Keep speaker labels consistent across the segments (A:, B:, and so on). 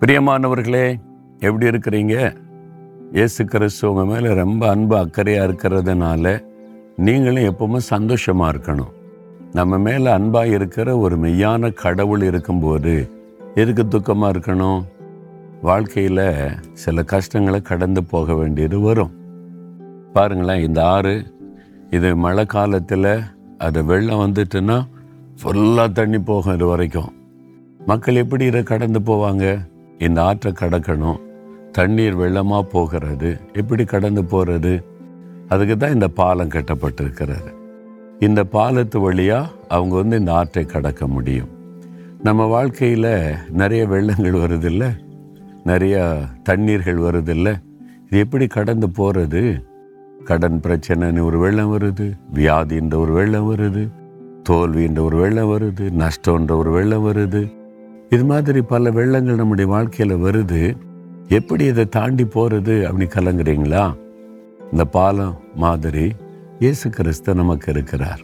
A: பிரியமானவர்களே எப்படி இருக்கிறீங்க? இயேசு கிறிஸ்து உங்க மேலே ரொம்ப அன்பு அக்கறையாக இருக்கிறதுனால நீங்களும் எப்பவுமே சந்தோஷமாக இருக்கணும். நம்ம மேலே அன்பாக இருக்கிற ஒரு மெய்யான கடவுள் இருக்கும்போது எதுக்கு துக்கமாக இருக்கணும்? வாழ்க்கையில் சில கஷ்டங்களை கடந்து போக வேண்டியது வரும். பாருங்களேன் இந்த ஆறு இது மழை காலத்தில் அது வெள்ளம் வந்துட்டுன்னா ஃபுல்லாக தண்ணி போகும் இது வரைக்கும். மக்கள் எப்படி இதை கடந்து போவாங்க? இந்த ஆற்றை கடக்கணும். தண்ணீர் வெள்ளமாக போகிறது. எப்படி கடந்து போகிறது? அதுக்கு தான் இந்த பாலம் கட்டப்பட்டிருக்கிறது. இந்த பாலத்து வழியாக அவங்க வந்து இந்த ஆற்றை கடக்க முடியும். நம்ம வாழ்க்கையில் நிறைய வெள்ளங்கள் வருதில்ல. நிறைய தண்ணீர்கள் வருதில்ல. இது எப்படி கடந்து போகிறது? கடன் பிரச்சனைன்னு ஒரு வெள்ளம் வருது. வியாதின்ற ஒரு வெள்ளம் வருது. தோல்வின்ற ஒரு வெள்ளம் வருது. நஷ்டன்ற ஒரு வெள்ளம் வருது. இது மாதிரி பல வெள்ளங்கள் நம்முடைய வாழ்க்கையில் வருது. எப்படி இதை தாண்டி போகிறது அப்படி கலங்குறீங்களா? இந்த பாலம் மாதிரி இயேசு கிறிஸ்து நமக்கு இருக்கிறார்.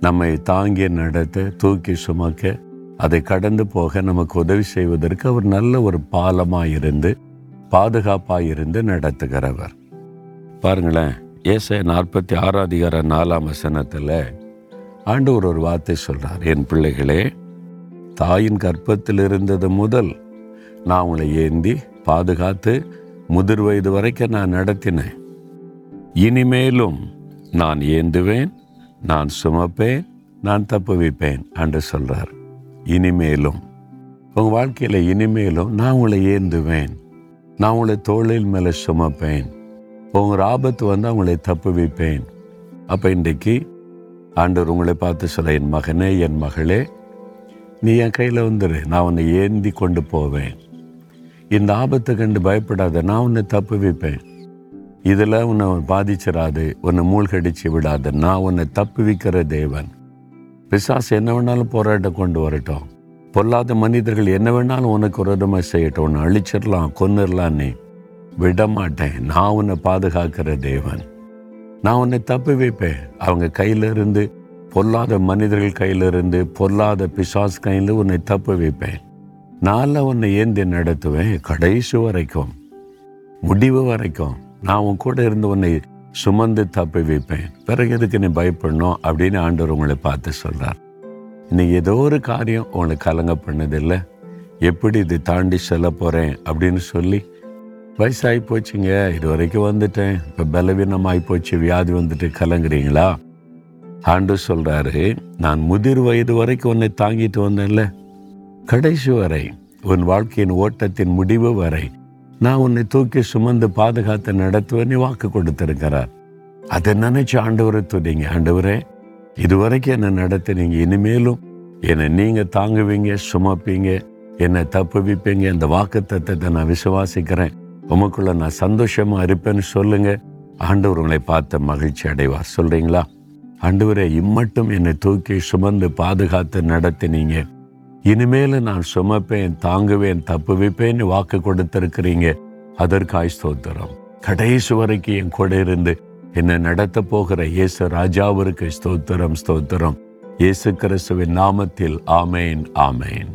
A: நம்மை தாங்கி நடத்த தூக்கி சுமக்க அதை கடந்து போக நமக்கு உதவி செய்வதற்கு அவர் நல்ல ஒரு பாலமாக இருந்து பாதுகாப்பாக இருந்து நடத்துகிறவர். பாருங்களேன் ஏசை நாற்பத்தி ஆறாம் அதிகார நாலாம் வசனத்தில் ஆண்டவர் ஒரு வார்த்தை சொல்கிறார் என் பிள்ளைகளே தாயின் கற்பத்தில் இருந்தது முதல் நான் உங்களை ஏந்தி பாதுகாத்து முதிர் வயது வரைக்கும் நான் நடத்தினேன். இனிமேலும் நான் ஏந்துவேன் நான் சுமப்பேன் நான் தப்பு வைப்பேன் என்று சொல்கிறார் இனிமேலும் உங்கள் வாழ்க்கையில் இனிமேலும் நான் உங்களை ஏந்துவேன் நான் உங்களை தோளில் மேலே சுமப்பேன். உங்கள் ஆபத்து வந்து உங்களை தப்புவிப்பேன் அப்போ இன்றைக்கு ஆண்டவர் உங்களை பார்த்து சொல்ல என் மகனே என் மகளே நீ என் கையில் வந்துடு நான் உன்னை ஏந்தி கொண்டு போவேன். இந்த ஆபத்தை கண்டு பயப்படாத. நான் உன்னை தப்பு வைப்பேன். இதில் உன்னை பாதிச்சிடாது உன்னை மூழ்கடிச்சு விடாத. நான் உன்னை தப்பு வைக்கிற தேவன். பிசாசு என்ன வேணாலும் போராட்டம் கொண்டு வரட்டும். பொல்லாத மனிதர்கள் என்ன வேணாலும் உனக்கு விரோதமாக செய்யட்டும். உன்னை அழிச்சிடலாம் கொன்னுடலாம் நீ. விட மாட்டேன் நான் உன்னை பாதுகாக்கிற தேவன். நான் உன்னை தப்பு வைப்பேன். அவங்க கையிலிருந்து பொல்லாத மனிதர்கள் கையிலிருந்து பொல்லாத பிசாஸ் கையில் உன்னை தப்பு வைப்பேன். நான் உன்னை ஏந்தி நடத்துவேன் கடைசி வரைக்கும் முடிவு வரைக்கும். நான் உன் கூட இருந்து உன்னை சுமந்து தப்பி வைப்பேன். பிறகு எதுக்கு நீ பயப்படணும் அப்படின்னு ஆண்டவர் உங்களை பார்த்து சொல்கிறார் இன்னைக்கு ஏதோ ஒரு காரியம் உங்களை கலங்க பண்ணதில்லை. எப்படி இது தாண்டி செல்ல போகிறேன் அப்படின்னு சொல்லி வயசாகி போச்சுங்க இது வரைக்கும் வந்துட்டேன். இப்போ பலவீனமாகி போச்சு வியாதி வந்துட்டு கலங்குறீங்களா? ஆண்டு சொல்கிறாரு நான் முதிர் வயது வரைக்கும் உன்னை தாங்கிட்டு வந்தேன்ல. கடைசி வரை உன் வாழ்க்கையின் ஓட்டத்தின் முடிவு வரை நான் உன்னை தூக்கி சுமந்து பாதுகாத்து நடத்துவேன்னு வாக்கு கொடுத்திருக்கிறார். அதை நினைச்சு ஆண்டவரை துதிங்க. ஆண்டவரே இதுவரைக்கும் என்னை நடத்தினீங்க இனிமேலும் என்னை நீங்க தாங்குவீங்க சுமப்பீங்க என்னை தப்புவிப்பீங்க. இந்த வாக்கு தத்துவத்தை நான் விசுவாசிக்கிறேன். உமக்குள்ள நான் சந்தோஷமா இருப்பேன்னு சொல்லுங்க. ஆண்டவர் உங்களை பார்த்து மகிழ்ச்சி அடைவார். சொல்றீங்களா? ஆண்டவரே இம்மட்டும் என்னை தூக்கி சுமந்து பாதுகாத்து நடத்தினீங்க. இனிமேல நான் சுமப்பேன் தாங்குவேன் தப்பு வைப்பேன்னு வாக்கு கொடுத்திருக்கிறீங்க. அதற்காய் ஸ்தோத்திரம். கடைசி வரைக்கும் என் கூட இருந்து என்னை நடத்த போகிற இயேசு ராஜாவிற்கு ஸ்தோத்திரம் ஸ்தோத்திரம். இயேசு கிறிஸ்துவின் நாமத்தில் ஆமேன் ஆமேன்.